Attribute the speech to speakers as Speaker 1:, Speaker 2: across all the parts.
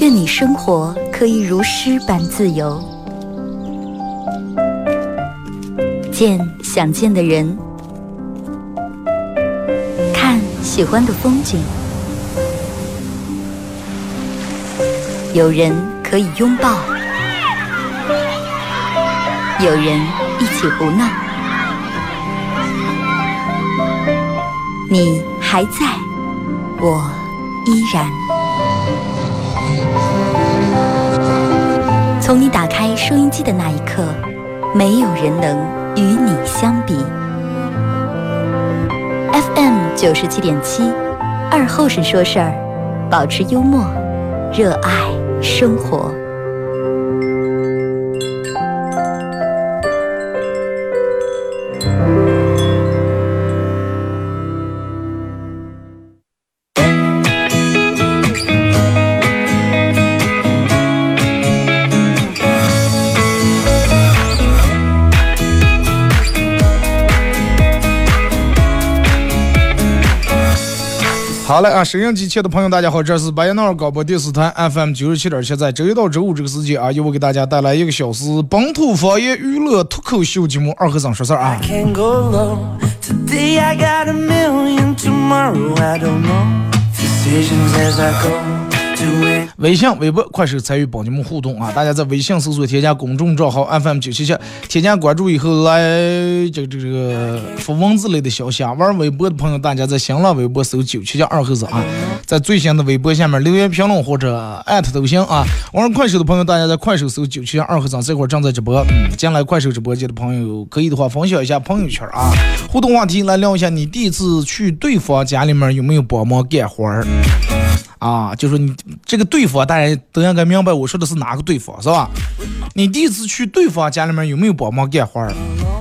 Speaker 1: 愿你生活可以如诗般自由，见想见的人，看喜欢的风景，有人可以拥抱，有人一起胡闹，你还在，我依然。从你打开收音机的那一刻，没有人能与你相比。FM 九十七点七，二后生说事儿，保持幽默，热爱生活。
Speaker 2: 来啊！收音机前的朋友，大家好，这是白彦淖尔广播电视台 FM 九十七点七，在周一到周五这个时间啊，由我给大家带来一个小时本土方言娱乐脱口秀节目《二和尚说事儿》啊。微信、微博、快手参与帮你们互动啊！大家在微信搜索添加公众账号 FM 九七七，添加关注以后来这个这个发文字类的消息啊。玩微博的朋友，大家在新浪微博搜九七七二后子啊，在最新的微博下面留言评论或者艾特都行啊。玩快手的朋友，大家在快手搜九七七二后子，这会儿正在直播。嗯，进来快手直播间的朋友，可以的话分享一下朋友圈啊。互动话题来聊一下，你第一次去对方家里面有没有帮忙干活儿？啊，就说你这个对方，大家都应该明白我说的是哪个对方，是吧？你第一次去对方家里面有没有帮忙干活儿？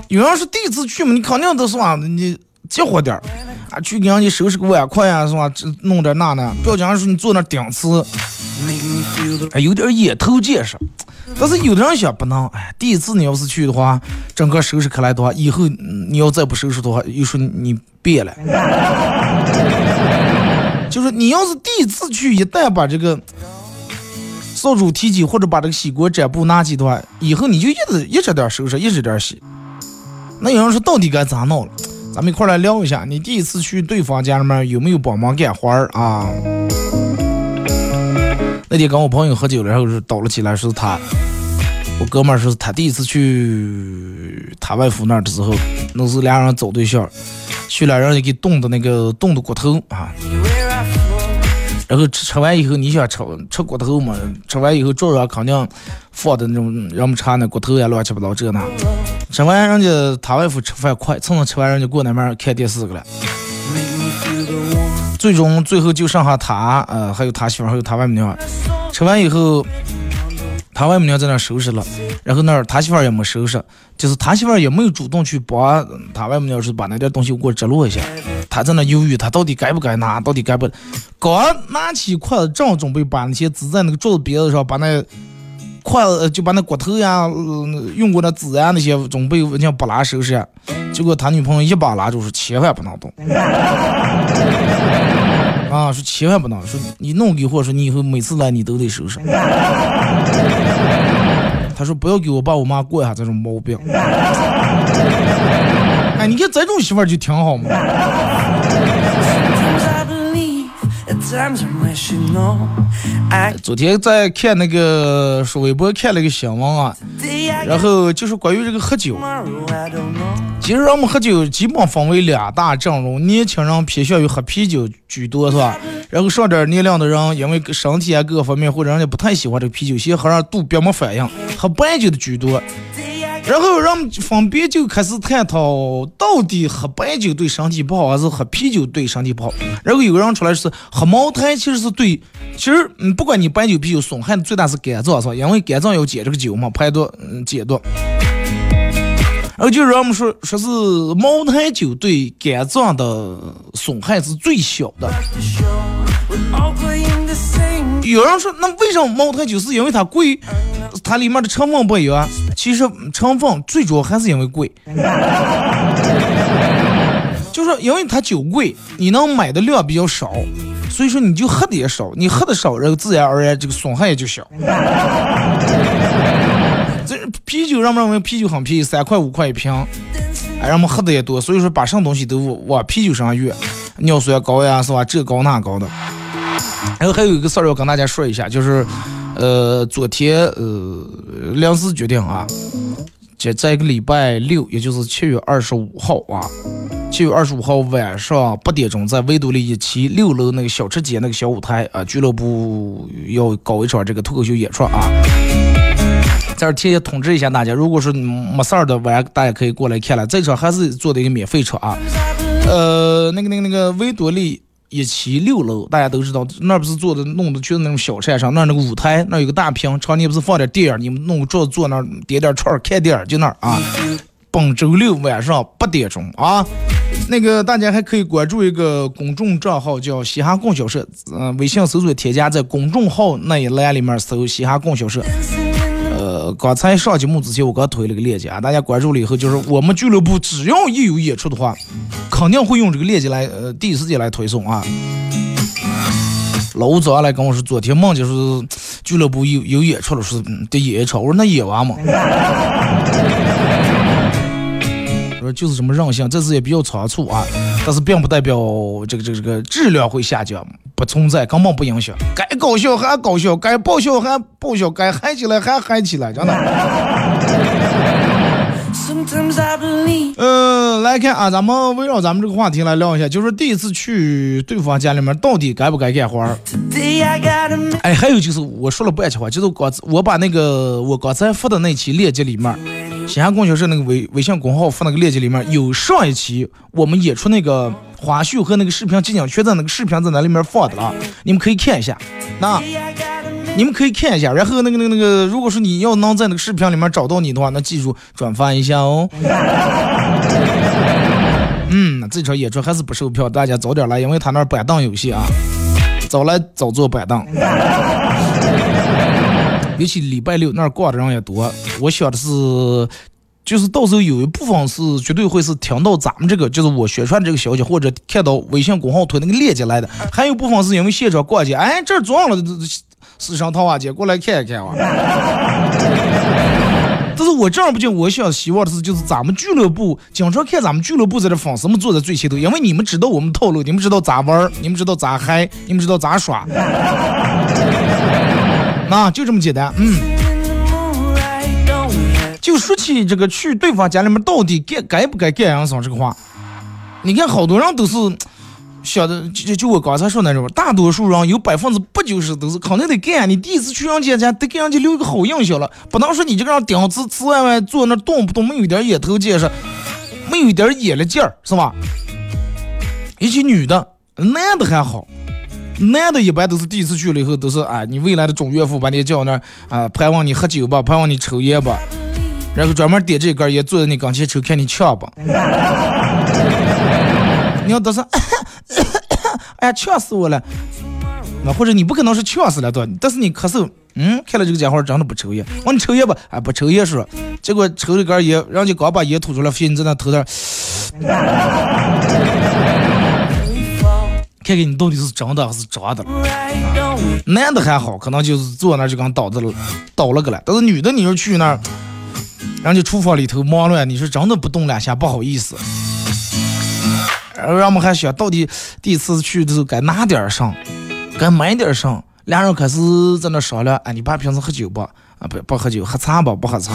Speaker 2: 有人是第一次去嘛，你肯定都是吧？你急活点儿啊，去给人家收拾个碗筷啊，是吧？这弄点那呢，不要讲说你坐那顶次，哎，有点眼头见识。但是有的人想不能，哎，第一次你要是去的话，整个收拾开来的话，以后你要再不收拾的话，又说你变了。就是你要是第一次去，一旦把这个扫帚提起或者把这个洗锅枕布拿起的话，以后你就一直一直点收拾，一直点洗。那有人说到底该咋弄了？咱们一块来聊一下，你第一次去对方家里面有没有帮忙干活儿啊？那天跟我朋友喝酒，然后是倒了起来，是他，我哥们儿是他第一次去他外父那儿的时候，那是俩人找对象。去了，让你给冻的那个冻的骨头啊，然后吃吃完以后，你想吃吃骨头嘛？吃完以后桌上肯定放的那种人们馋那骨头呀，乱七八糟这那。吃完人家他外父吃饭快，蹭蹭吃完人家过那边看电视去了。最终最后就剩下他，呃，还有他媳妇，还有他外母娘。吃完以后。他外母娘在那收拾了，然后那儿他媳妇儿也没收拾，就是他媳妇儿也没有主动去帮他外母娘，是把那点东西给我折落一下。他在那犹豫，他到底该不该拿，到底该不？刚拿起筷子，正准备把那些纸在那个桌子边子上，把那筷子就把那骨头呀、用过的纸啊那些准备像不拉收拾，结果他女朋友一把拉住，说千万不能动。啊，说千万不能说你弄给货，说你以后每次来你都得收拾。他说不要给我爸我妈过一下这种毛病。哎，你看这种媳妇儿就挺好嘛。昨天在看那个刷微博看了个新闻啊，然后就是关于这个喝酒。其实我们喝酒基本分为两大阵容，年轻人偏向于喝啤酒居多，是吧？然后上点年龄的人，因为身体啊各个方面或者人家不太喜欢这个啤酒，先喝上肚别没反应，喝白酒的居多。然后人们分别就开始探讨，到底喝白酒对身体不好，还是喝啤酒对身体不好？然后有个人出来是喝茅台，其实是对，其实嗯，不管你白酒啤酒，损害的最大是肝脏，是吧？因为肝脏要解这个酒嘛，排毒嗯解毒。然后就人们说，说是茅台酒对肝脏的损害是最小的。有人说，那为什么茅台就是因为它贵？它里面的成分不一样。其实成分最主要还是因为贵，就是因为它酒贵，你能买的量比较少，所以说你就喝的也少。你喝的少，然后自然而然这个损害也就小。这啤酒，人们认为啤酒很便宜，三块五块一瓶，哎，让我们喝的也多，所以说把什么东西都往啤酒上越，尿酸高呀，是吧？这高那高的。然后还有一个事儿要跟大家说一下，就是，呃，昨天呃临时决定啊，在在一个礼拜六，也就是七月二十五号啊，七月二十五号晚上八点钟，在维多利一期六楼那个小吃街那个小舞台啊，俱乐部要搞一场这个脱口秀演出啊。在这提前通知一下大家，如果是没事儿的，晚上大家可以过来看了。这场还是做的一个免费场啊，呃，那个那个那个维多利。一期六楼，大家都知道，那不是做的弄的全是那种小菜上，那那个舞台那有个大屏，常年不是放点电影，你们弄个桌子坐那点点串看电影就那儿啊。本周六晚上八点钟啊，那个大家还可以关注一个公众账号叫嘻哈供销社，嗯，微信搜索添加，在公众号那一栏里面搜嘻哈供销社。呃，刚才上节目之前我刚推了个链接啊，大家关注了以后，就是我们俱乐部只要一有演出的话。肯定会用这个链接来，呃，第一时间来推送啊。老吴早来跟我说，昨天梦见是俱乐部有有演出了，说得演一场。我说那演完嘛。我说就是这么任性，这次也比较仓促啊，但是并不代表这个这个这个质量会下降，不存在，根本不影响。该搞笑还搞笑，该爆笑还爆笑，该嗨起来还嗨起来，真的。嗯，来看啊，咱们围绕咱们这个话题来聊一下，就是第一次去对方家里面，到底该不该干活？哎，还有就是我说了不安全话，就是刚我把那个我刚才发的那期链接里面，西安供销社那个微微信公号发那个链接里面有上一期我们演出那个花絮和那个视频即将全在那个视频在那里面放的了，你们可以看一下，那。你们可以看一下，然后那个那个那个，如果说你要能在那个视频里面找到你的话，那记住转发一下哦。嗯，这场演出还是不售票，大家早点来，因为他那儿板凳有戏啊，早来早坐板凳。尤其礼拜六那儿逛的人也多，我想的是，就是到时候有一部分是绝对会是听到咱们这个，就是我宣传这个消息，或者看到微信公号推那个链接来的，还有部分是因为现场逛街，哎，这儿撞了。四上桃花街过来看一看哇！但是我这样不就我想希望的是，就是咱们俱乐部经常看咱们俱乐部在这放什么坐在最前头，因为你们知道我们套路，你们知道咋玩，你们知道咋嗨，你们知道咋耍，那就这么简单，嗯。就说起这个去对方家里面到底该该不该干养生这个话，你看好多人都是。晓得就就我刚才说那种，大多数人有百分之八九十都是肯定得干。你第一次去人家家，得给人家留个好印象了，不能说你这个人顶次次外外坐那动不动没有点眼头见识，没有点眼力劲儿，是吧？尤其女的，男的还好，男的一般都是第一次去了以后都是啊，你未来的准岳父把你叫那啊，盼望你喝酒吧，盼望你抽烟吧，然后专门点这根烟坐在你跟前抽，看你呛吧。你要都是。哎，呛死我了！那或者你不可能是呛死了对，但是你咳嗽，嗯，看了这个家伙真的不抽烟。我说你抽烟吧，哎，不抽烟是。结果抽了根烟，人家刚把烟吐出来，发现你在那头上，看看你到底是真的还是假的。男的还好，可能就是坐那就刚倒着了，倒了个了。但是女的，你说去那儿，人家厨房里头忙乱，你说真的不动两下不好意思。然后我们还想到底第一次去的时候该拿点上，该买点上。俩人开始在那商量，哎，你爸平时喝酒不？啊，不不喝酒，喝茶不？不喝茶。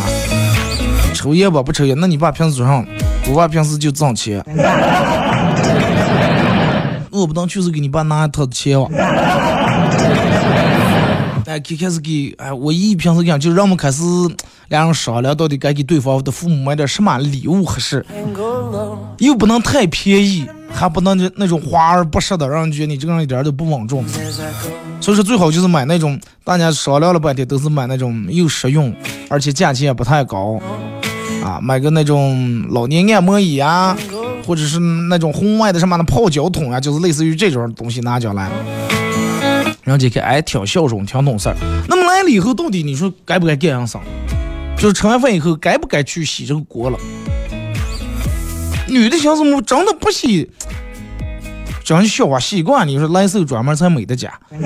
Speaker 2: 抽烟不？不抽烟。那你爸平时做啥？我爸平时就挣钱。我不能就是给你爸拿一套钱哇。哎，开开始给哎，我姨平时讲，就让我们开始两人商量，到底该给对方的父母买点什么礼物合适，又不能太便宜，还不能就那种华而不实的，让人觉得你这个人一点都不稳重。所以说最好就是买那种，大家商量了半天都是买那种又实用，而且价钱也不太高啊，买个那种老年按摩椅啊，或者是那种红外的什么的泡脚桶啊，就是类似于这种东西拿进来。人家看哎挺孝顺，挺懂事。那么来了以后，到底你说该不该干样啥？就是吃完饭以后，该不该去洗这个锅了？女的想什么？真的不洗，真笑话习惯。你说来手专门才美的家。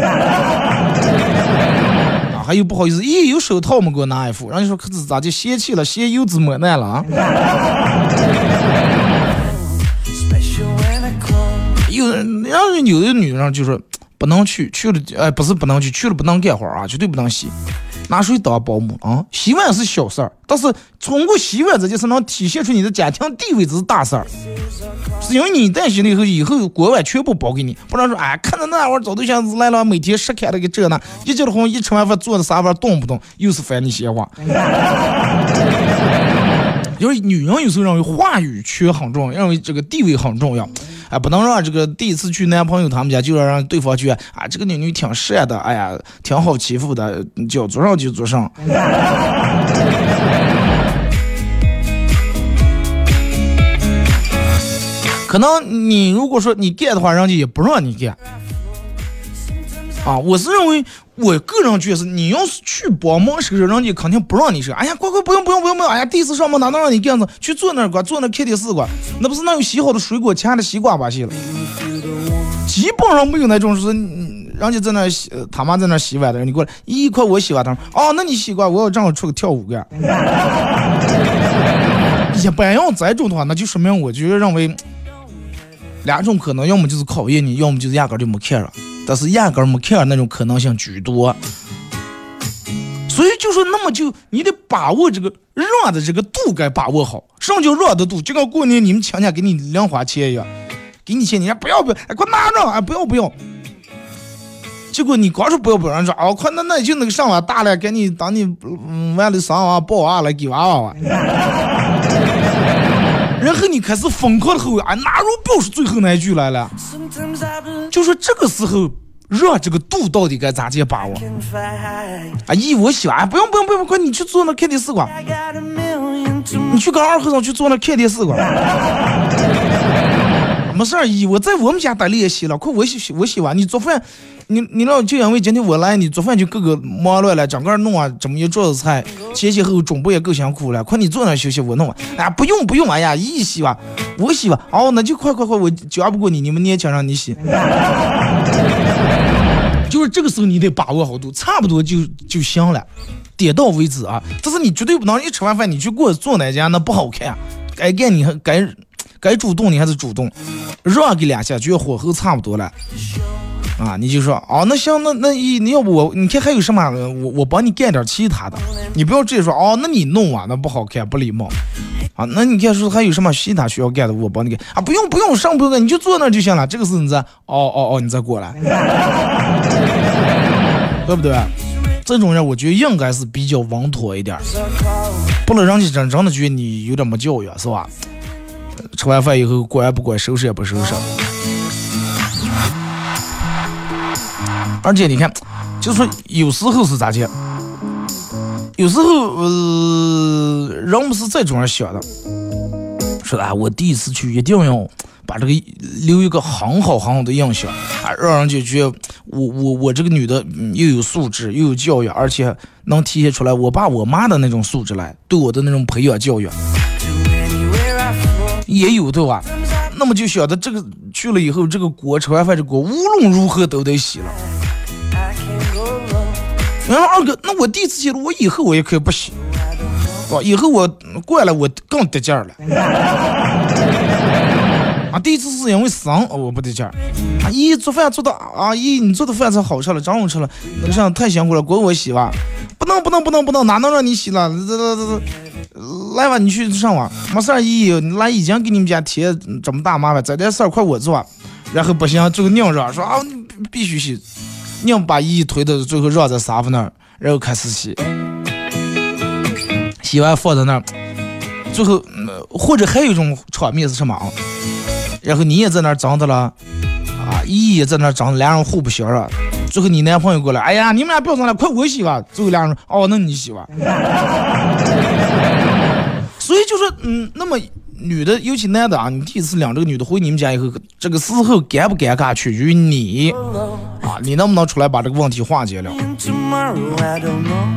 Speaker 2: 啊，还有不好意思，咦，有手套吗？给我拿一副。人家说可是咋就嫌弃了，嫌油脂抹难了啊？有人，然后有的女人就说不能去，去了哎，不是不能去，去了不能干活啊，绝对不能洗。拿谁当保姆啊？洗碗是小事儿，但是通过洗碗这件事能体现出你的家庭地位，这是大事儿。是因为你担心了以后，以后锅碗全部包给你，不能说哎，看着那会儿找对象来了，每天十开那个这那，一觉得好像一吃完饭坐在沙发动不动，又是烦你闲话。因为女人有时候认为话语权很重要，认为这个地位很重要。哎，不能让这个第一次去男朋友他们家，就要让对方觉得啊，这个女女挺善的，哎呀，挺好欺负的，叫做上就做上。可能你如果说你干的话，人家也不让你干。啊，我是认为，我个人觉得是，你要是去帮忙收拾，人家肯定不让你收。哎呀，乖乖不用不用不用不用！哎呀，第一次上班哪能让你这样子？去坐那儿管，坐那看电视管，那不是那有洗好的水果，切的西瓜把戏了。基本上没有那种是，人家在那洗，他妈在那洗碗的，你过来，一块我洗碗，他说哦，那你洗过，我要正好出去跳舞个。一般要这种的话，那就说明我就认为两种可能，要么就是考验你，要么就是压根就没看上。但是压根没看那种可能性居多，所以就说那么就你得把握这个热的这个度该把握好。什么叫热的度？就跟过年你们亲戚给你零花钱一样，给你钱你还不要不要？哎，快拿着！哎，不要不要。结果你光说不要不要，人说哦，快那那就那个上娃大了，给你当你嗯完了生娃抱娃来给娃娃娃。然后你开始疯狂的后悔，啊，哪如不是最后那一句来了？就说这个时候，热这个度到底该咋接把握？啊，姨我喜欢，不用不用不用，快你去坐那看电视吧。你去跟二和尚去坐那看电视吧。没事儿，一我在我们家待练习了，快我洗我洗完，你做饭，你你让就因为今天我来，你做饭就各个忙乱了，整个弄啊这么一桌子菜，前前后后准备也够辛苦了，快你坐那休息，我弄完。哎，不用不用，哎呀，一洗吧，我洗吧。哦，那就快快快，我教不过你，你们年轻让你洗。就是这个时候你得把握好度，差不多就就行了，点到为止啊。但是你绝对不能一吃完饭你去给我做哪家，那不好看。该干你还该。该主动你还是主动，让给两下，觉得火候差不多了，啊，你就说哦，那行，那那一你要不我，你看还有什么？我我帮你干点其他的，你不要直接说哦，那你弄啊，那不好看，不礼貌，啊，那你看说还有什么其他需要干的，我帮你干啊，不用不用，上不用干，你就坐那就行了。这个是你再，哦哦哦，你再过来，对不对？这种人我觉得应该是比较稳妥一点，不能让你真真的觉得你有点没教育，是吧？吃完饭以后，管不管收拾也不收拾。而且你看，就说有时候是咋讲？有时候，呃，人不是这种人想的，说啊，我第一次去一定要把这个留一个很好很好的印象啊，让人家觉得我我我这个女的又有素质又有教育，而且能体现出来我爸我妈的那种素质来，对我的那种培养教育。也有对吧，那么就晓得这个去了以后，这个锅吃完饭，这锅无论如何都得洗了。然后二哥，那我第一次洗了，我以后我也可以不洗，哦，以后我过来，我更得劲儿了。啊，第一次是因为生，我不得劲儿。阿姨做饭做的，阿姨你做的饭菜好吃了，真好吃了。那个啥太辛苦了，锅我洗吧。不能不能不能不能，哪能让你洗了？这这这。来吧，你去上网，没事儿，姨来已经给你们家添这么大麻烦，这点事儿快我做。然后不行，这个拧着说啊，必须洗，拧把姨推到最后让在沙发那儿，然后开始洗。洗完放在那儿，最后或者还有一种场面是什么啊？然后你也在那儿脏的了，啊，姨也在那儿脏，俩人互不相让。最后你男朋友过来，哎呀，你们俩不要脏了，快我洗吧。最后俩人，哦，那你洗吧。所以就说，嗯，那么女的，尤其男的啊，你第一次领这个女的回你们家以后，这个时候尴不尴尬取决于你啊。你能不能出来把这个问题化解了？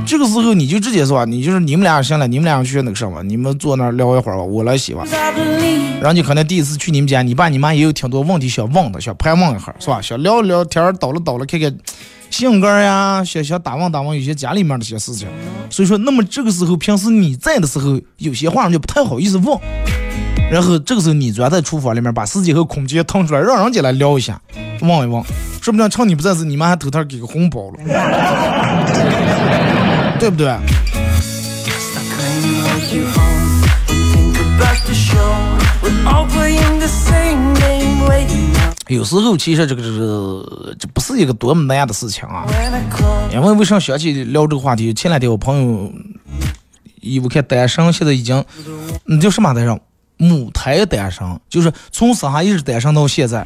Speaker 2: 这个时候你就直接说，你就是你们俩行了，你们俩去那个什么，你们坐那儿聊一会儿吧，我来洗吧。人家可能第一次去你们家，你爸你妈也有挺多问题想问的，想盘问一下，是吧？想聊聊天，倒了倒了，看看性格呀，想想打问打问有些家里面的些事情。所以说，那么这个时候平时你在的时候，有些话就不太好意思问。然后这个时候你钻在厨房里面，把时间和空间腾出来，让人家来聊一下，望一望，说不定趁你不在时，你妈还偷偷给个红包了，对不对？有时候其实这个这个这不是一个多么难的事情啊，因为为啥想起聊这个话题？前两天我朋友，一我看单身现在已经，你叫什么单身？母胎单身，就是从生下一直单身到现在，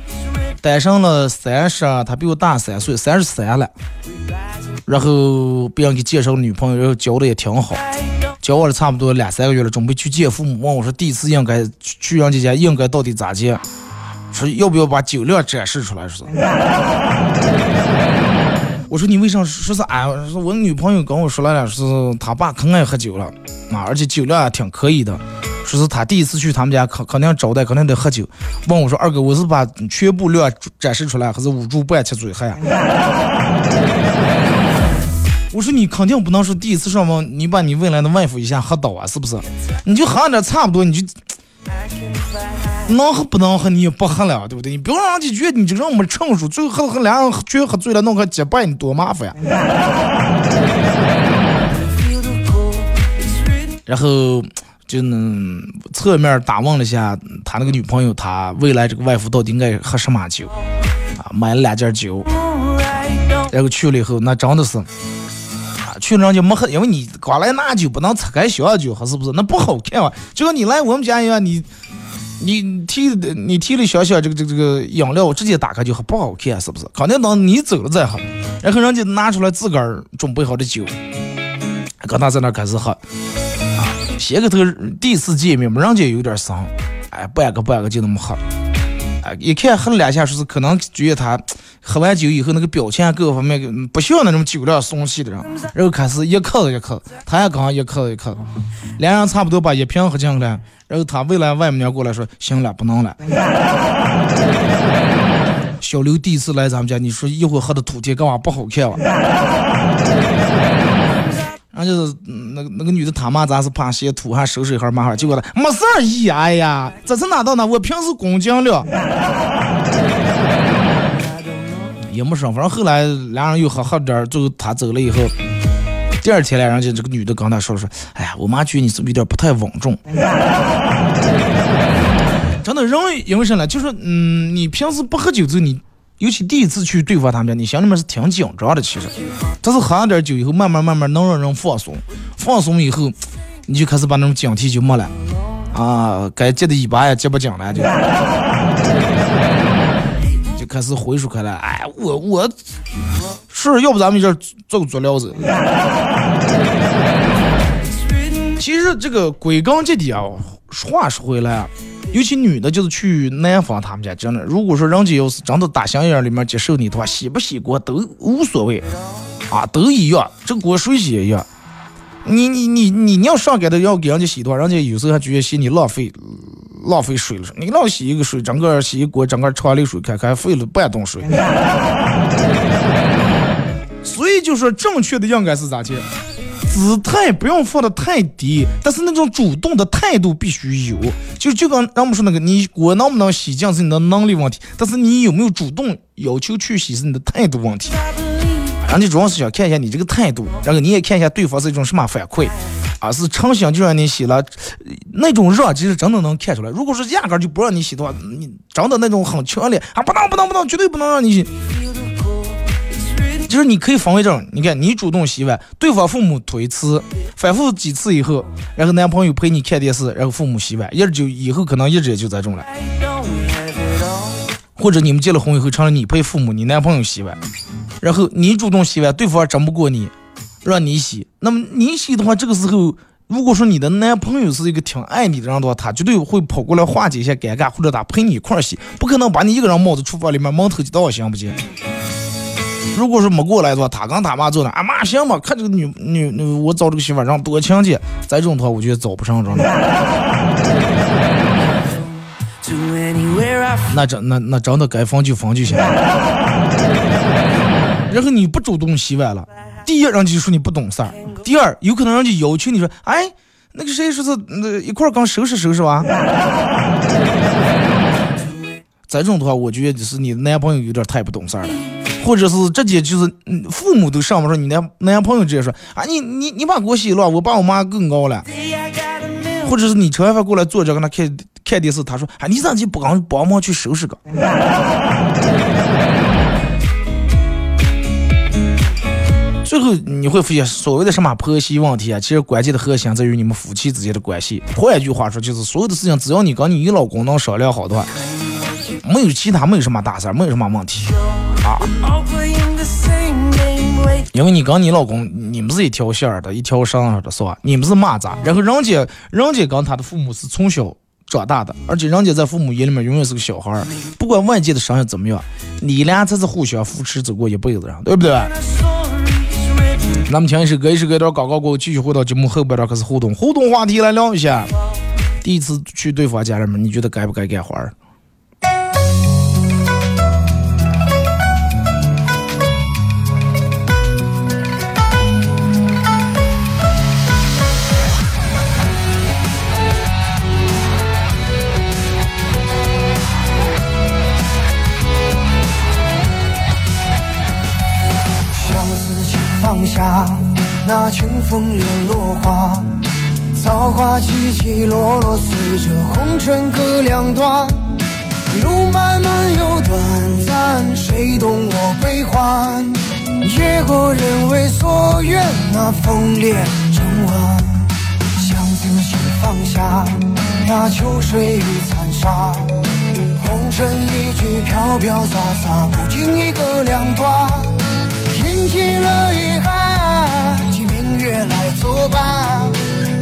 Speaker 2: 单身了三十，他比我大三岁，三十三了。然后别人给介绍女朋友，然后交的也挺好，交往了差不多两三个月了，准备去见父母。问我说第一次应该去人家家，应该到底咋见？说要不要把酒量展示出来？说。我说你为啥说是俺？说我女朋友跟我说了了，是他爸可爱喝酒了啊，而且酒量也挺可以的。说是他第一次去他们家，肯肯定招待，肯定得喝酒。问我说二哥，我是把全部量展示出来，还是捂住半截嘴喝呀？我说你肯定不能说第一次上门，你把你未来的外父一下喝倒啊，是不是？你就喝点差不多，你就能喝不能喝，你也不喝了，对不对？你不要让人觉得你这个人没成熟，最后喝喝俩人全喝醉了，弄个结拜，你多麻烦呀！然后就能侧面打问了一下他那个女朋友，他未来这个外父到底应该喝什么酒啊？买了两件酒，然后去了以后，那真的是。去人家没喝，因为你光来拿酒不能拆开小酒喝，是不是？那不好看啊！就跟你来我们家一样，你你提你提了小小这个这个这个饮料，直接打开就喝，不好看，是不是？肯定等你走了再喝。然后人家拿出来自个儿准备好的酒，搁那在那开始喝。啊，先个头第一次见面，人家有点伤，哎，半个半个就那么喝。哎，一看喝了两下，说是可能觉得他。喝完酒以后，那个表情各个方面不像那种酒量松懈的人，然后开始一口一口，他也刚一口一口，两人差不多把一瓶喝尽了，然后他未来外母娘过来说：“行了，不能了。”小刘第一次来咱们家，你说一会儿喝的土天，干嘛不好看了？然后就是那个那个女的他妈咱是怕嫌土，还收拾一下麻烦，结果他没事儿姨，哎呀，这是哪到哪？我平时恭敬了。也没说，反正后来两人又喝喝点，最后他走了以后，第二天来，人家这个女的跟他说说，哎呀，我妈觉得你是不是有点不太稳重？真的，人因为啥呢？就是嗯，你平时不喝酒之后，你尤其第一次去对方他们，你心里面是挺紧张的。其实，但是喝了点酒以后，慢慢慢慢能让人放松，放松以后，你就开始把那种警惕就没了啊，该接的尾巴也接不紧了就就。开始回说开了，哎，我我是要不咱们这做个足疗子。其实这个归根结底啊，话说回来，尤其女的，就是去男方他们家，真的，如果说人家要是真的大香烟里面接受你的话，洗不洗锅都无所谓啊，都一样，这锅水洗一样。你你你你你要上赶的要给人家洗的话，人家有时候还觉得嫌你浪费。浪费水了，你老洗一个水，整个洗一锅，整个厂里水开开，费了半桶水。所以就说正确的应该是咋去？姿态不用放的太低，但是那种主动的态度必须有。就就跟咱们说那个，你我能不能洗净是你的能力问题，但是你有没有主动要求去洗是你的态度问题。人家主要是想看一下你这个态度，然后你也看一下对方是一种什么反馈。啊，是诚心就让你洗了，那种热其实真的能看出来。如果说压根就不让你洗的话，你真的那种很强烈啊，不能不能不能，绝对不能让你洗。就是你可以分为这种，你看你主动洗碗，对方父母推辞，反复几次以后，然后男朋友陪你看电视，然后父母洗碗，一直就以后可能一直也就这种了。或者你们结了婚以后成了你陪父母，你男朋友洗碗，然后你主动洗碗，对方争不过你。让你洗，那么你洗的话，这个时候，如果说你的男朋友是一个挺爱你的人的话，他绝对会跑过来化解一下尴尬，或者他陪你一块儿洗，不可能把你一个人冒在厨房里面蒙头就到，行不行？如果说没过来的话，他跟他妈做的，啊妈行吧，看这个女女女，我找这个媳妇让多亲切。再这种的话，我觉得找不上，真的。那真那那真的该分就分就行了。然后你不主动洗碗了，第一人家就说你不懂事儿，第二有可能人家要求你说，哎，那个谁说是那一块儿刚收拾收拾完。这种的话，我觉得就是你男朋友有点太不懂事儿了，或者是直接就是父母都上不上你男男朋友直接说啊你你你把锅洗了，我爸我妈更高了，或者是你吃完饭过来坐着跟他看看电视，他说啊你咋就不刚帮忙去收拾个？最后你会发现，所谓的什么婆媳问题啊，其实关键的核心在于你们夫妻之间的关系。换一句话说，就是所有的事情，只要你跟你老公能商量好的话，没有其他，没有什么大事儿，没有什么问题因为你跟你老公，你们是一条线儿的，一条绳上的，是吧？你们是蚂蚱，然后人家，人家跟他的父母是从小长大的，而且人家在父母眼里面永远是个小孩儿。不管外界的声音怎么样，你俩才是互相扶持走过一辈子的人，对不对？那么听一首歌，一首歌段广告过后，继续回到节目后半段开始互动，互动话题来聊一下。第一次去对方家里面，你觉得该不该干活儿？
Speaker 3: 下那清风惹落花，造化起起落落，随着红尘各两端。路漫漫又短暂，谁懂我悲欢？夜过人为所愿，那风烈成晚。想仔细放下那秋水与残沙，红尘一句飘飘洒洒，不经意隔两端。起了遗憾，作伴。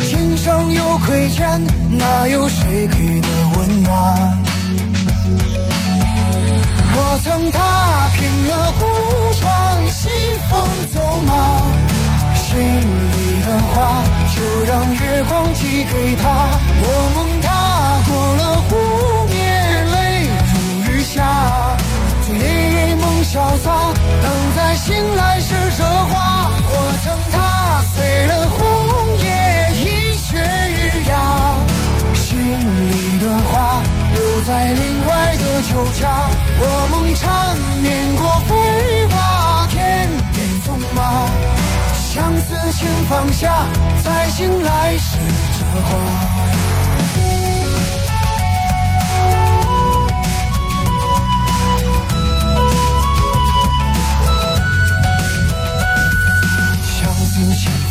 Speaker 3: 今生有亏欠，哪有谁给的温暖？我曾踏平了孤窗，西风走马，心里的话就让月光寄给他。我梦踏过了湖面，泪如雨下。醉梦潇洒，等在醒来时折花。我曾踏碎了红叶，一雪一芽，心里的话留在另外的酒家。我梦缠绵过飞花，天边纵马，相思请放下，再醒来时折花。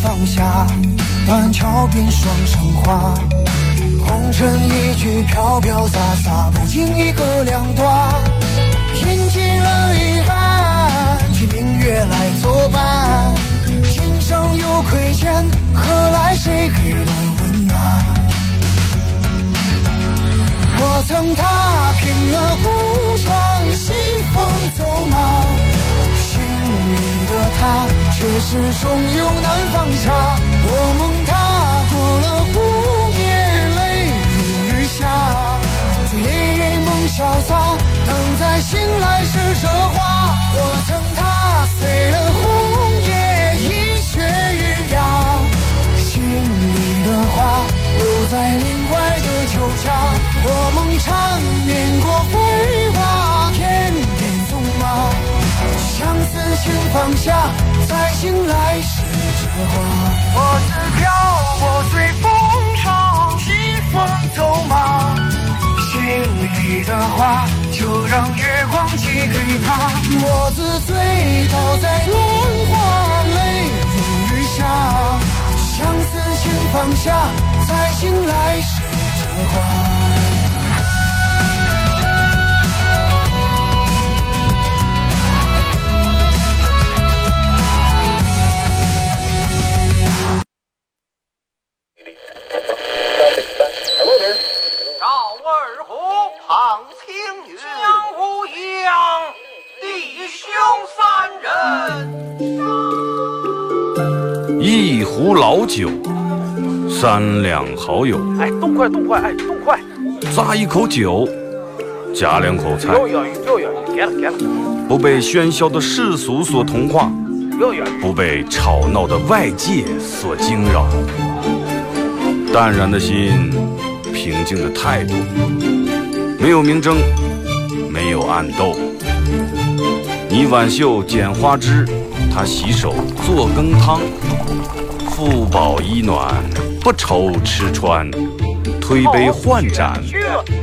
Speaker 3: 放下，断桥边双生花，红尘一句飘飘洒洒，不经意隔两端。饮尽了遗憾，请明月来作伴。今生有亏欠，何来谁给的温暖？我曾踏平了却始终又难放下。我梦踏过了湖面，泪如雨下。醉梦潇洒，等在醒来是折花。我曾踏碎了红叶，一雪一芽。心里的话，留在另外的酒家。我梦缠绵过飞花，天边纵马。相思，请放下，再醒来时折花。我是漂泊随风唱，西风走马，心里的话就让月光寄给他。我自醉倒在落花，泪如雨下。相思，请放下，再醒来是这话。
Speaker 4: 唐青云，
Speaker 3: 江湖一样，弟兄。
Speaker 4: 一壶老酒，三两好友。
Speaker 5: 哎，动快动快，哎，动快！
Speaker 4: 咂一口酒，夹两口菜。
Speaker 5: 要要要要，给了给了。
Speaker 4: 不被喧嚣的世俗所同化，
Speaker 5: 要要。
Speaker 4: 不被吵闹的外界所惊扰。淡然的心，平静的态度，没有明争，没有暗斗。你挽袖剪花枝，他洗手做羹汤。腹饱衣暖，不愁吃穿，推杯换盏，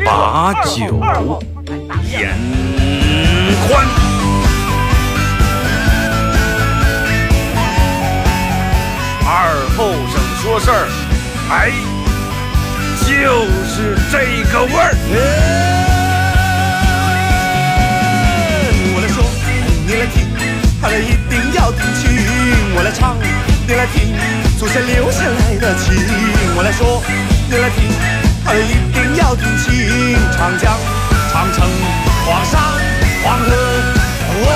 Speaker 4: 把酒言欢。二后生说事儿，哎，就是这个味儿。
Speaker 3: 我来说，你来听，他们一定要听清。我来唱，你来听，祖先留下来的情。我来说，你来听，他们一定要听清。长江、长城、黄山、黄河，我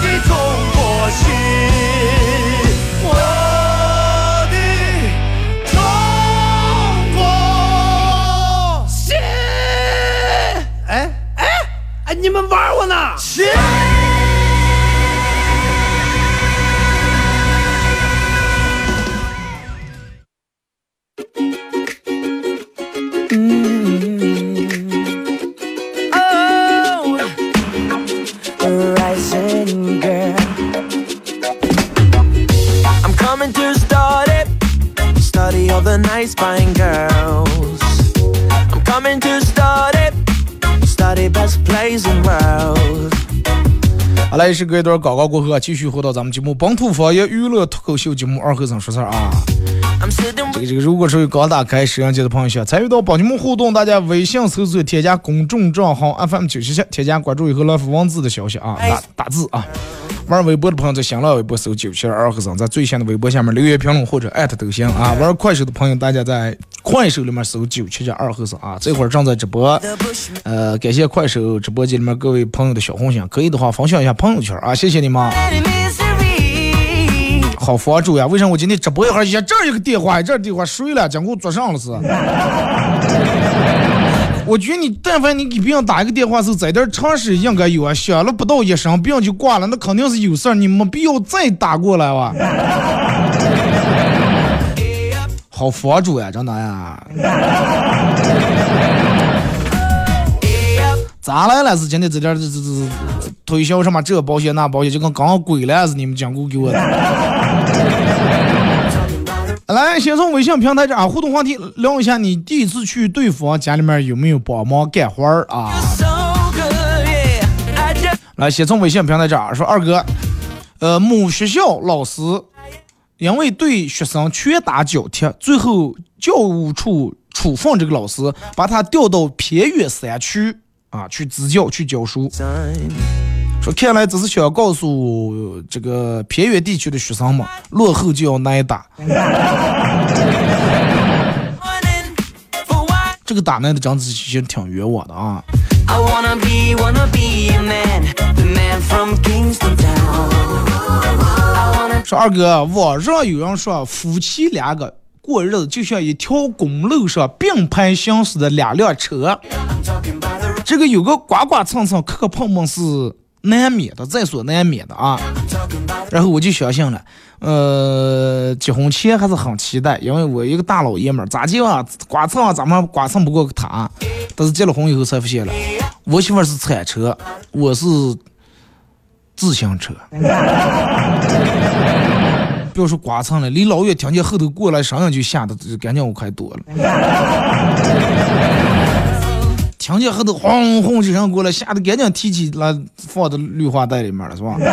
Speaker 3: 的中国心，哎，你们玩我呢？
Speaker 2: 起。还，是隔一段广告过后啊，继续回到咱们节目本土方言娱乐脱口秀节目二和尚说事儿啊。这个这个，如果说有刚打开摄像机的朋友想参与到帮节目互动，大家微信搜索添加公众账号 FM 九七七，添加关注以后来发文字的消息啊，打打字啊。玩微博的朋友在新浪微博搜九七二和尚，在最新的微博下面留言评论或者艾特都行啊。玩快手的朋友，大家在快手里面搜九七七二和尚啊，这会儿正在直播。呃，感谢快手直播间里面各位朋友的小红心，可以的话分享一下朋友圈啊，谢谢你们。好佛主呀！为什么我今天直播一会儿，一下这儿一个电话，这儿电话睡了，讲给我坐上了是？我觉得你但凡你给别人打一个电话是在这点常识应该有啊，响了不到一声，别人就挂了，那肯定是有事儿，你没必要再打过来哇。好佛主呀，真的呀！咋来了？是今天在这这这这推销什么这保险那保险，就跟刚鬼了似的，你们讲过给我的。来，先从微信平台这啊互动话题聊一下，你第一次去对方家里面有没有帮忙干活儿啊？来，先从微信平台这儿说，二哥，呃，某学校老师因为对学生拳打脚踢，最后教务处处分这个老师，把他调到偏远山区啊去支教去教书。看来只是想告诉这个偏远地区的学生们，落后就要挨打。这个打那的真是其实挺冤枉的啊。说二哥，网上有人说夫妻两个过日子就像一条公路上并排行驶的两辆车，这个有个刮刮蹭蹭、磕磕碰碰是难免的，在所难免的啊。然后我就相信了，呃，结婚前还是很期待，因为我一个大老爷们儿，咋就啊，刮蹭啊，咱们刮蹭不过他。但是结了婚以后才发现了，我媳妇儿是铲车，我是自行车。不要说刮蹭了，离老远听见后头过来声音就吓得赶紧我快躲了。听见后头轰轰几声过来，吓得赶紧提起来放到绿化带里面了，是吧？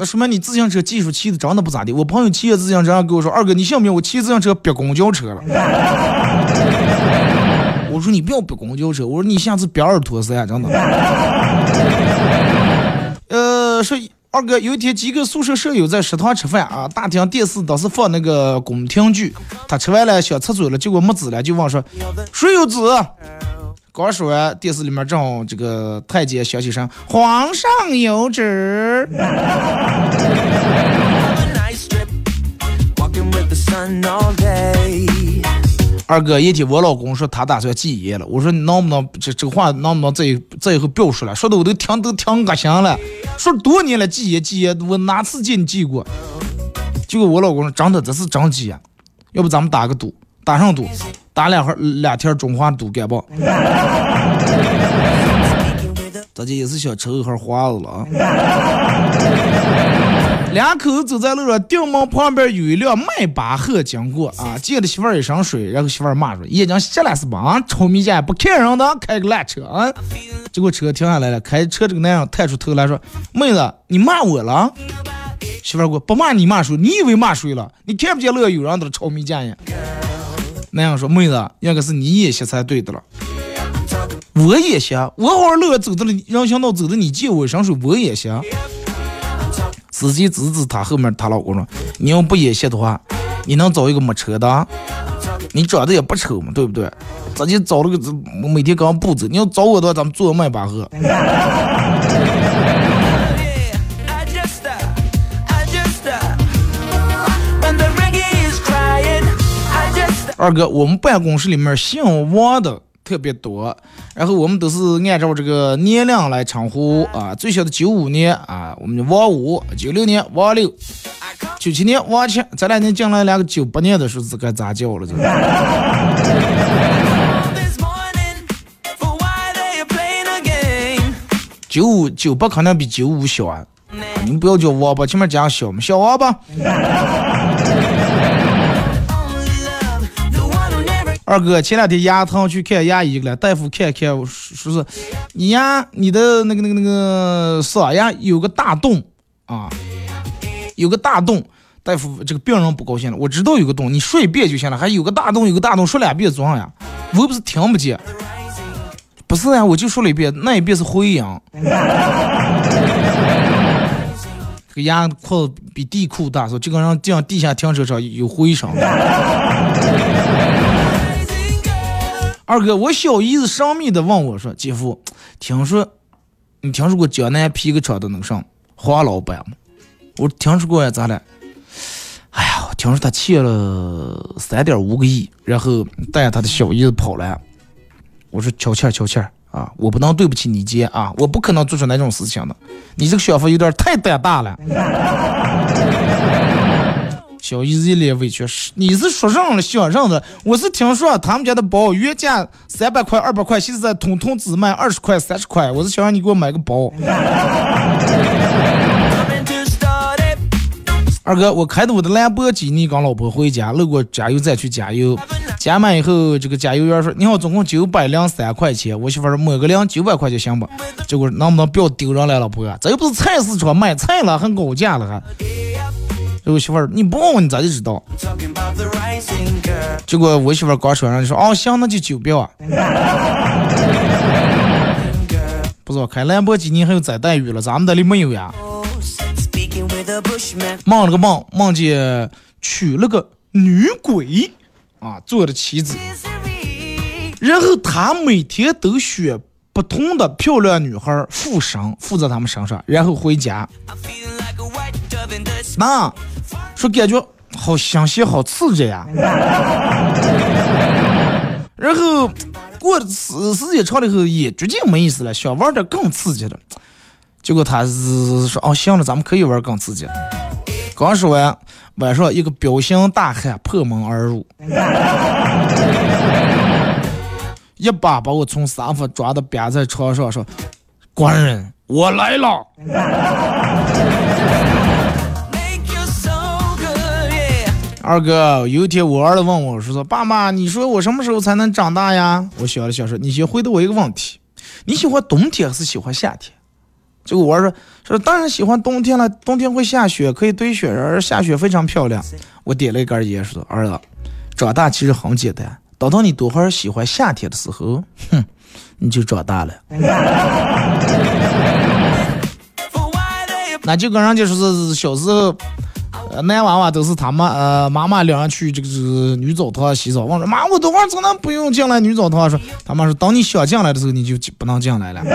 Speaker 2: 那说明你自行车技术骑的真的不咋地。我朋友骑着自行车跟我说：“二哥，你信不信我骑自行车逼公交车了？” 我说：“你不要逼公交车，我说你下次别二拖三，真的。”呃，说二哥有一天几个宿舍舍友在食堂吃饭啊，大厅电视当时放那个宫廷剧，他吃完了想厕所了，结果没纸了，就问说：“谁有纸？”刚说完，电视里面正好这个太监响起声：“皇上有旨。二哥，一天我老公说他打算戒烟了，我说你能不能这这话能不能再再以后不要说了，说的我都听都听恶心了。说多年了戒烟戒烟，我哪次见你戒过？结果我老公说真的这是真戒，要不咱们打个赌，打上赌，打两盒两天中华赌干不？咱 这也是想抽一盒花子了啊！两口子走在路上，店门旁边有一辆迈巴赫经过啊，溅了媳妇儿一身水，然后媳妇儿骂说：“眼睛瞎了是吧？啊，臭米家不看人的，开个烂车啊！”结果车停下来了，开车这个男人探出头来说：“妹子，你骂我了？”媳妇儿说：“不骂你骂谁？你以为骂谁了？你看不见路上有人在臭米家呀？”男人说：“妹子，应该是你眼瞎才对的了。”我也瞎，我好好路上走的了，人行道走的，你借我一身水，我也瞎。仔细指指他后面，他老公说：“你要不演戏的话，你能找一个没车的？你长得也不丑嘛，对不对？直接找了个每天刚步走。你要找我的话，咱们坐迈巴赫。二哥，我们办公室里面姓王的特别多，然后我们都是按照这个年龄来称呼啊，最小的九五年啊，我们就王五；九六年王六；九七年王七。咱俩年进来两个九八年的数字该咋叫了？这
Speaker 3: This morning, for why they are playing a game.
Speaker 2: 九五九八肯定比九五小啊，你们不要叫王八，前面加个小嘛，小王八。二哥，前两天牙疼去看牙医了，大夫看看说是你牙你的那个那个那个嗓牙有个大洞啊，有个大洞。大夫，这个病人不高兴了。我知道有个洞，你说一遍就行了，还有个大洞，有个大洞，说两遍做啥呀？我又不是听不见。不是呀，我就说了一遍，那一遍是回音。这个牙扩得比地库大，说就跟让这样地下停车场有回声。二哥，我小姨子神秘的问我说：“姐夫，听说你听说过江南皮革厂的那个啥黄老板吗？”我听说过呀，咋了？哎呀，我听说他欠了三点五个亿，然后带着他的小姨子跑了。我说乔倩儿悄气儿啊，我不能对不起你姐啊，我不可能做出那种事情的。你这个想法有点太胆大了。小姨子一脸委屈，是你是说上了想上的，我是听说他们家的包原价三百块、二百块，现在通通只卖二十块、三十块，我是想让你给我买个包。二哥，我开的我的兰博基尼跟老婆回家，路过加油站去加油，加满以后，这个加油员说：“你好，总共九百零三块钱。”我媳妇说：“抹个零九百块就行吧。”结果能不能不要丢人了，老婆？这又不是菜市场卖菜了，还高价了还。结果媳妇儿，你不问我，你咋就知道？结果我媳妇儿刚说完就说：“哦，行，那就九标啊。”不知道开兰博基尼还有再待遇了，咱们这里没有呀。
Speaker 3: Speaking with a bushman.
Speaker 2: 梦了个梦，梦见娶了个女鬼啊，做的妻子。然后他每天都选不同的漂亮女孩附身，附在他们身上，然后回家。那说感觉好新鲜，好刺激呀。然后过时时间长了以后，也逐渐没意思了，想玩点更刺激的。结果他是说：“哦，行了，咱们可以玩更刺激的。”刚说完，晚上一个彪形大汉破门而入，一把把我从沙发抓的扁在床上，说：“官人，我来了。” 二哥，有一天我儿子问我说说：“爸妈，你说我什么时候才能长大呀？”我想了想说：“你先回答我一个问题，你喜欢冬天还是喜欢夏天？”结果我儿子说：“说当然喜欢冬天了，冬天会下雪，可以堆雪人儿，下雪非常漂亮。”我点了一根烟说：“儿子，长大其实很简单，等到你多会儿喜欢夏天的时候，哼，你就长大了。”那就跟人家说是小时候，呃男娃娃都是他妈呃妈妈领人去这个这个女澡堂洗澡，我说妈，我等会儿真的不用进来女澡堂，说他妈说等你想进来的时候你就不能进来了。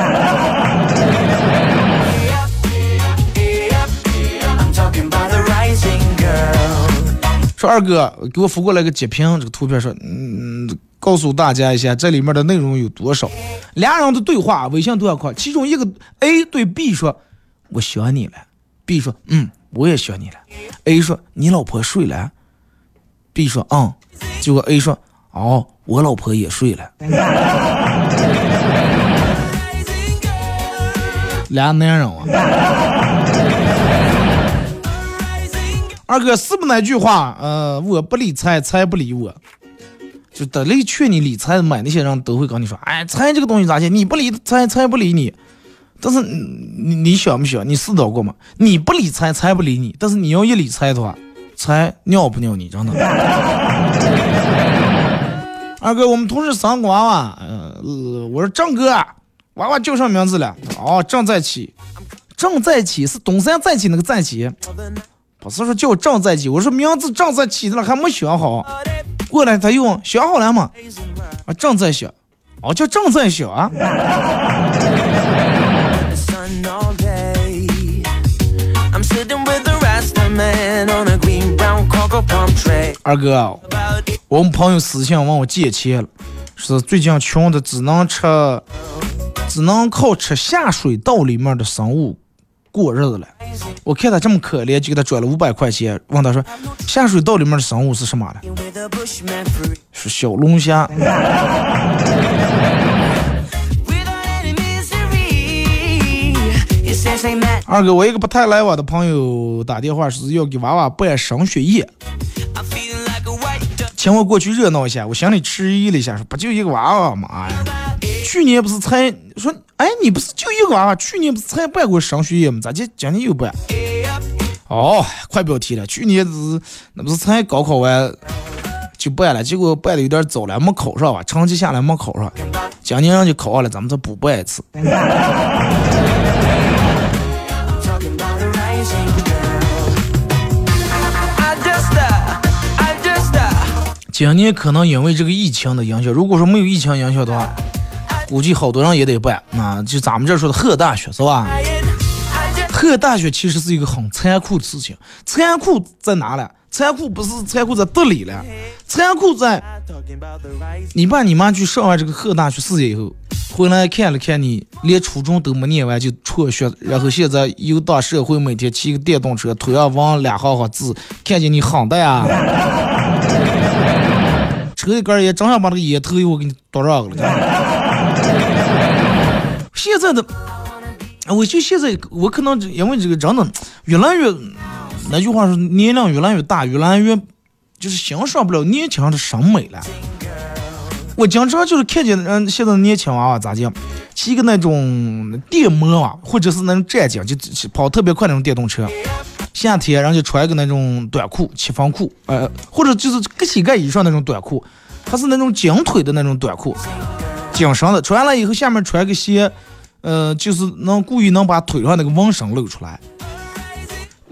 Speaker 2: 说二哥给我发过来个截屏，这个图片说，嗯，告诉大家一下这里面的内容有多少。俩人的对话，微信对话框，其中一个 A 对 B 说：“我想你了。”B 说：“嗯，我也想你了。”A 说：“你老婆睡了？”B 说：“嗯。”结果 A 说：“哦，我老婆也睡了。”俩男人啊。二哥是不那句话？呃，我不理财，财不理我。就得力劝你理财买那些人都会跟你说，哎，财这个东西咋去？你不理财，财不理你。但是你你想不想？你思考过吗？你不理财，财不理你。但是你要一理财的话，财尿不尿你？真的。二哥，我们同事生个娃娃，呃，我说郑哥，娃娃叫啥名字了？哦，正在起，正在起是东山再起那个再起。不是说叫正在起，我说名字正在起的了还没想好。过来他又问想好了吗？啊，正在想。哦，叫正在想啊。二哥，我们朋友私信问我借钱了，说最近穷的只能吃，只能靠吃下水道里面的生物过日子了。我看他这么可怜，就给他转了五百块钱，问他说下水道里面的生物是什么了？是小龙虾。二哥，我一个不太来往的朋友打电话是要给娃娃办升学宴，请我过去热闹一下。我心里迟疑了一下，说不就一个娃娃吗？哎呀，去年不是才说，哎，你不是就一个娃娃？去年不是才办过升学宴吗？咋今今年又办？哦，快标题了，去年是那不是才高考完就办了，结果办的有点早了，没考上吧，成绩下来没考上，今年人家考上了，咱们再补办一次。今年可能因为这个疫情的影响，如果说没有疫情影响的话，估计好多人也得办。那就咱们这说的贺大学是吧？贺大学其实是一个很残酷的事情，残酷在哪了？残酷不是残酷在德里了，残酷在你爸你妈去上完这个贺大学四年以后，回来看了看你，连初中都没念完就辍学，然后现在游荡社会，每天骑个电动车，腿上纹俩行行字，看见你狠的呀！抽一根烟，正想把那个烟头一会给你夺上了。现在的，我就现在我可能因为这个真的越来越，那句话是年龄越来越大，越来越就是欣赏不了年轻人的审美了。我经常就是看见人现在年轻娃娃咋讲，骑个那种电摩啊，或者是那种战警，就跑特别快那种电动车。夏天人家穿个那种短裤、七分裤，呃，或者就是个膝盖以上那种短裤，它是那种紧腿的那种短裤，紧身的，穿了以后下面穿个鞋，呃，就是能故意能把腿上那个纹身露出来。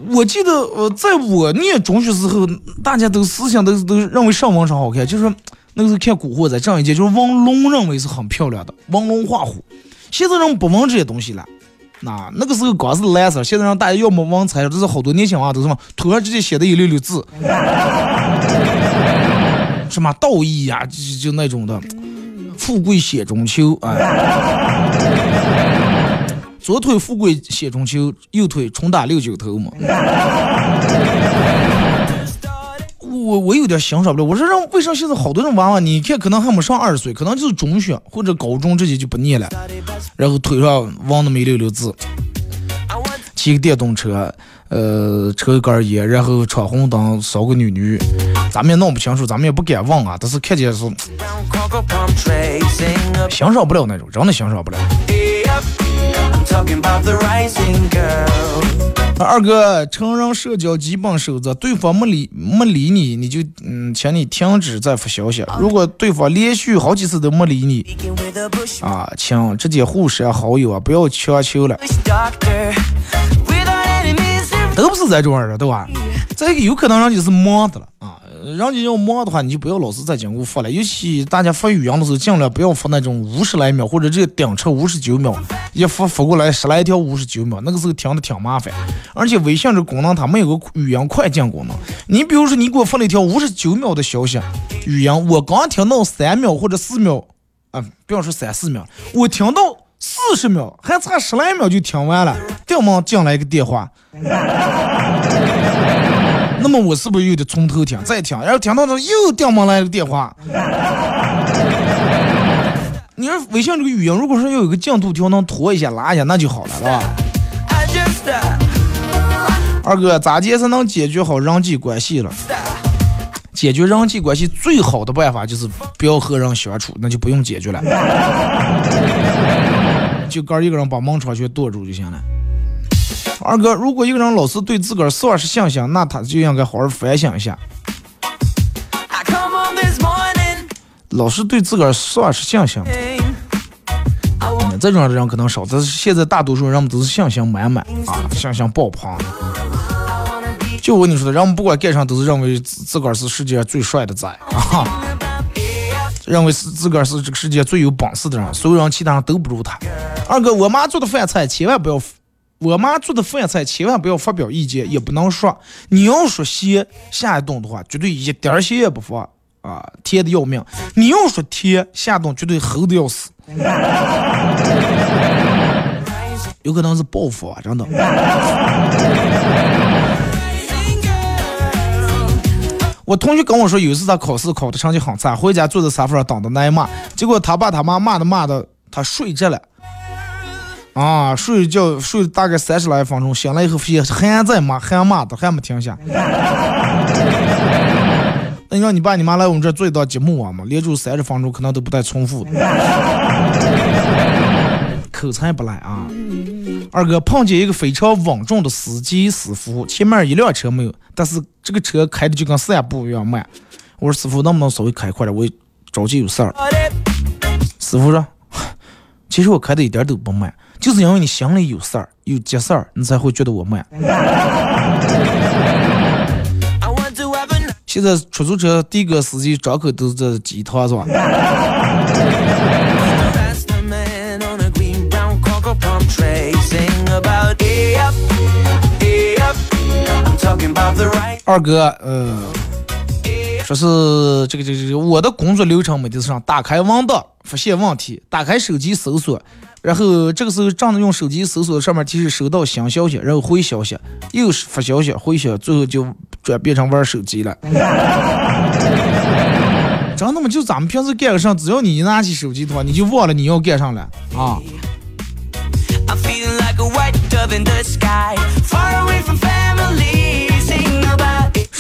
Speaker 2: 我记得，呃，在我念中学时候，大家都思想都都认为上纹身好看，就是那个时候看《古惑仔》这样一届，就是纹龙认为是很漂亮的，纹龙画虎。现在人不纹这些东西了，那那个时候光是蓝色，现在让大家要么文采，这是好多年轻娃都是嘛，头，上直接写的一溜溜字，什么道义呀、就就就那种的，富贵险中求，哎。左腿富贵险中求，右腿重打六九头嘛。我我有点欣赏不了，我说让为啥现在好多人娃娃，你看可能还没上二十岁，可能就是中学或者高中这些就不念了，然后腿上纹那么一溜溜字，骑个电动车，呃，抽根烟，然后闯红灯扫个女女，咱们也弄不清楚，咱们也不敢问啊，但是看见是欣赏不了那种，真的欣赏不了。二哥，成人社交基本守则，对方没理没理你，你就嗯，请你停止再发消息。如果对方连续好几次都没理你啊，请直接互删好友啊，不要强求了。都不是这种人，对吧？再一个有可能人家是忙的了啊，人家要忙的话，你就不要老是在经过发了。尤其大家发语音的时候，尽量不要发那种五十来秒或者这顶车五十九秒，一发发过来十来条五十九秒，那个时候听的挺麻烦。而且微信这功能它没有个语音快进功能。你比如说你给我发了一条五十九秒的消息，语音我刚听到三秒或者四秒，啊，不要说三四秒，我听到四十秒，还差十来秒就听完了，掉忙进来一个电话。那么我是不是又得从头听，再听，然后听到这又掉忙来一个电话？你说微信这个语音，如果说要有个进度条能拖一下、拉一下，那就好了，是吧？二哥，咋地才能解决好人际关系了？解决人际关系最好的办法就是不要和人相处，那就不用解决了，就哥一个人把门窗全堵住就行了。二哥，如果一个人老是对自个儿丧失信心，那他就应该好好反省一下。老是对自个儿丧失信心，这种人可能少，但是现在大多数人们都是信心满满啊，信心爆棚。就我跟你说的，人们不管干啥都是认为自自个儿是世界上最帅的仔啊，认为是自个儿是这个世界最有本事的人，所有人其他人都不如他。二哥，我妈做的饭菜千万不要。我妈做的饭菜千万不要发表意见，也不能说。你要说咸，下一顿的话绝对一点咸也不放啊，甜的要命。你要说甜，下顿绝对齁的要死。有可能是报复啊，真的。我同学跟我说，有一次他考试考的成绩很差，回家坐在沙发上等着挨骂，结果他爸他妈骂的骂的他睡着了。啊，睡一觉睡大概三十来分钟，醒来以后发现还在骂，还骂的，还没停下。那你让你爸你妈来我们这做一道节目啊嘛，连住三十分钟可能都不带重复的，口才不赖啊。二哥碰见一个非常稳重的司机师傅，前面一辆车没有，但是这个车开的就跟散步一样慢。我说师傅能不能稍微开快点，我着急有事儿。师傅说，其实我开的一点都不慢。就是因为你心里有事儿，有急事儿，你才会觉得我慢。现在出租车第一个司机张口都是这鸡汤是吧？二哥，呃，说是这个这个这个，我的工作流程每天是上打开文档，发现问题，打开手机搜索。然后这个时候正在用手机搜索，上面提示收到新消息，然后回消息，又是发消息回消息，最后就转变成玩手机了。真的吗？就咱们平时干个啥，只要你一拿起手机的话，你就忘了你要干啥了啊。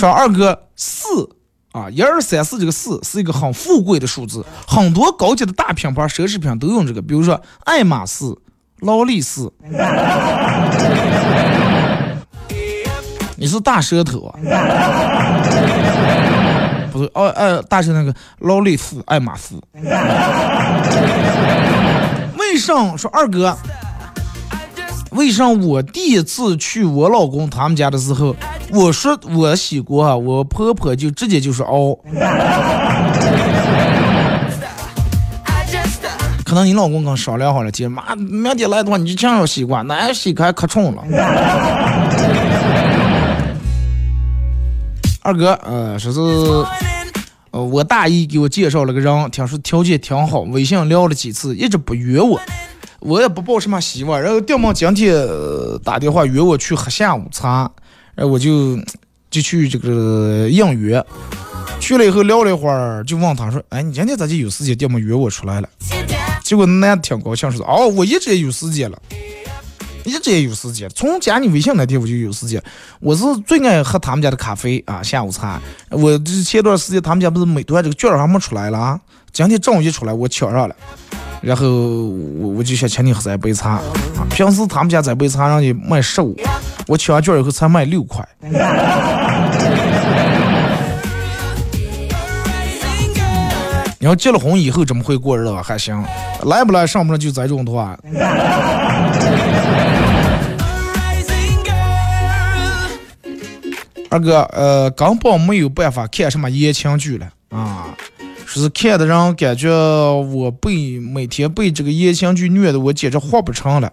Speaker 2: 说二哥四。啊，一二三四这个四是一个很富贵的数字，很多高级的大品牌奢侈品都用这个，比如说爱马仕、劳力士。你是大舌头啊？不是哦，哎，大舌那个劳力士、爱马仕。为什么说二哥？为啥我第一次去我老公他们家的时候，我说我洗锅，我婆婆就直接就说哦。可能你老公刚商量好了，姐妈明天来的话，你就这样洗锅，那洗可还可冲了。二哥，呃，说是，呃，我大姨给我介绍了个人，听说条件挺好，微信聊了几次，一直不约我。我也不抱什么希望，然后掉毛今天打电话约我去喝下午茶，然后我就就去这个应约，去了以后聊了一会儿，就问他说：“哎，你今天咋就有时间？掉毛约我出来了。”结果男的挺高兴，说：“哦，我一直也有时间了，一直也有时间。从加你微信那天我就有时间。我是最爱喝他们家的咖啡啊，下午茶。我这前段时间他们家不是美团这个券还没出来了啊？今天中午一出来，我抢上了。”然后我我就想请你喝这杯茶，平时他们家这杯茶让你卖十五，我抢完券以后才卖六块。你要结了婚以后怎么会过日子还行，来不来上不上就这种的话。二哥，呃，根本没有办法看什么言情剧了啊！说是看的人感觉我被每天被这个言情剧虐的，我简直活不成了。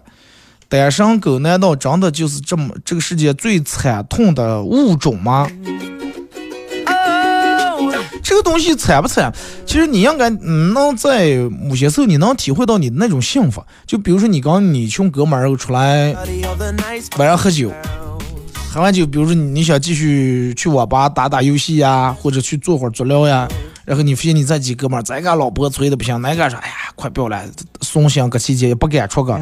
Speaker 2: 单身狗难道真的就是这么这个世界最惨痛的物种吗？这个东西惨不惨？其实你应该能在某些时候你能体会到你的那种幸福。就比如说你刚你群哥们儿出来晚上喝酒，喝完酒，比如说你想继续去网吧打打游戏呀，或者去做会儿足疗呀，然后你发现你这几哥们儿，咱家老婆催的不行，那个说，哎呀，快不要了，送行个期间也不敢出个。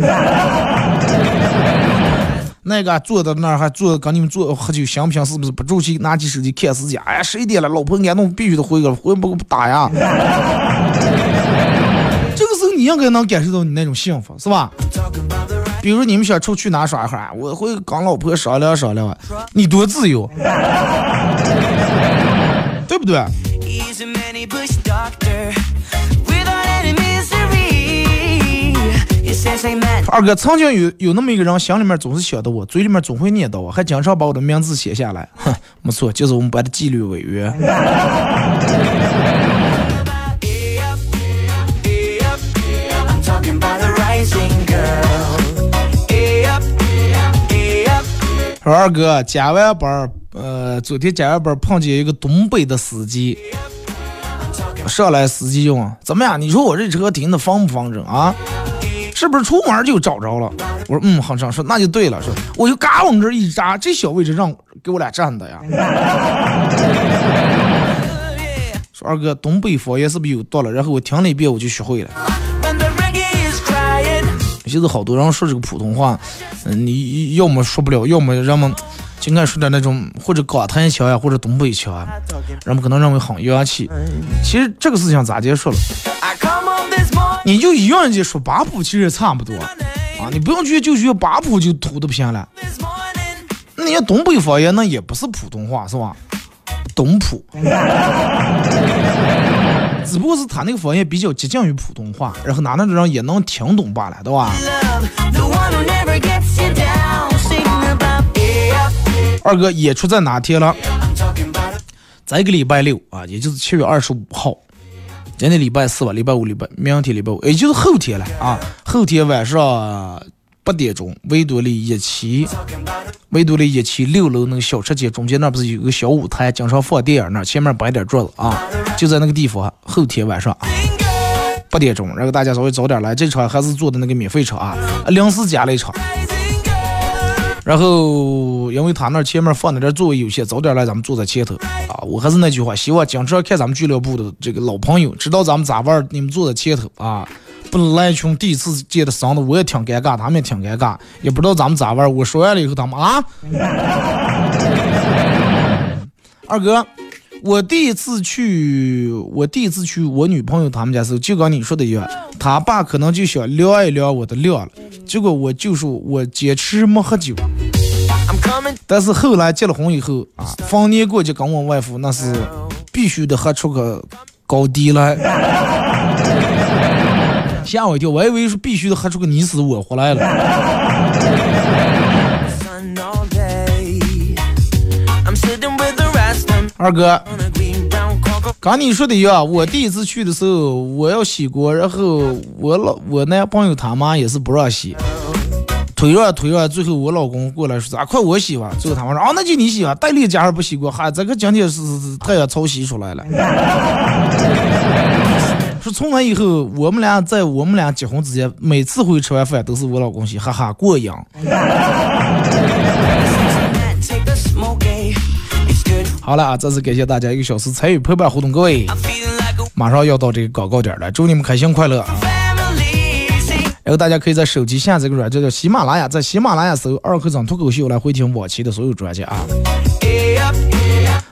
Speaker 2: 那个坐在那儿还坐跟你们坐喝酒香槟是不是不住气？拿起手机看时间，哎呀十一点了，老婆安弄必须得回个，回不打呀。这个时候你应该能感受到你那种幸福，是吧？比如你们想出去哪耍一会儿，我会跟老婆商量商量，你多自由，对不对？二哥曾经有有那么一个人，心里面总是想到我，嘴里面总会念叨我，还经常把我的名字写下来。哼，没错，就是我们班的纪律委员。说二哥加完班，呃，昨天加完班碰见一个东北的司机，上来司机就问怎么样？你说我这车停的方不方正啊？是不是出门就找着了？我说嗯，好像说那就对了。说我就嘎往这一扎，这小位置让给我俩占的呀。说二哥，东北方言是不是有道了？然后我听了一遍，我就学会了。现在好多人说这个普通话，嗯，你要么说不了，要么人们就爱说点那种或者港台腔呀，或者东北腔，人们可能认为很洋气。其实这个事情咋结束了？你就一样人家说八普，其实也差不多啊。你不用去就学八普就土的不行了。那些东北方言那也不是普通话是吧？东普，只不过是他那个方言比较接近于普通话，然后哪能人也能听懂罢了，对吧？二哥演出在哪天了？在一个礼拜六啊，也就是七月二十五号。今天礼拜四吧，礼拜五、礼拜明天礼拜五，也就是后天了啊！后天晚上八点钟，维多利一期，维多利一期六楼那个小吃街中间那不是有个小舞台，经常放电影那前面摆点桌子啊，就在那个地方。后天晚上八点钟，然后大家稍微早点来，这场还是做的那个免费场啊，临时加了一场。然后，因为他那前面放的点座位有限，早点来咱们坐在前头啊！我还是那句话，希望经常看咱们俱乐部的这个老朋友，知道咱们咋玩，你们坐在前头啊！不来一群第一次见的生的，我也挺尴尬，他们也挺尴尬，也不知道咱们咋玩。我说完了以后，他们啊，二哥，我第一次去，我第一次去我女朋友他们家时候，就跟你说的一样，他爸可能就想量一量我的量了，结果我就说我坚持没喝酒。但是后来结了婚以后啊，逢年过节跟我外父那是必须得喝出个高低来，吓我一跳，我以为是必须得喝出个你死我活来了。二哥，刚你说的一样，我第一次去的时候我要洗锅，然后我老我男朋友他妈也是不让洗。推让推让，最后我老公过来说：“咋快我洗吧。”最后他们说：“啊，那就你洗吧。”戴笠家还不洗过，哈，这个今天是太阳潮洗出来了。说从那以后，我们俩在我们俩结婚之前，每次回去吃完饭都是我老公洗，哈哈，过瘾。好了啊，再次感谢大家一个小时参与陪伴互动，各位，马上要到这个广告点了，祝你们开心快乐啊！然后大家可以在手机下载个软件叫喜马拉雅，在喜马拉雅搜“二科长脱口秀”来回听往期的所有专辑啊。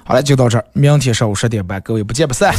Speaker 2: 好了，就到这儿，明天上午十点半，各位不见不散。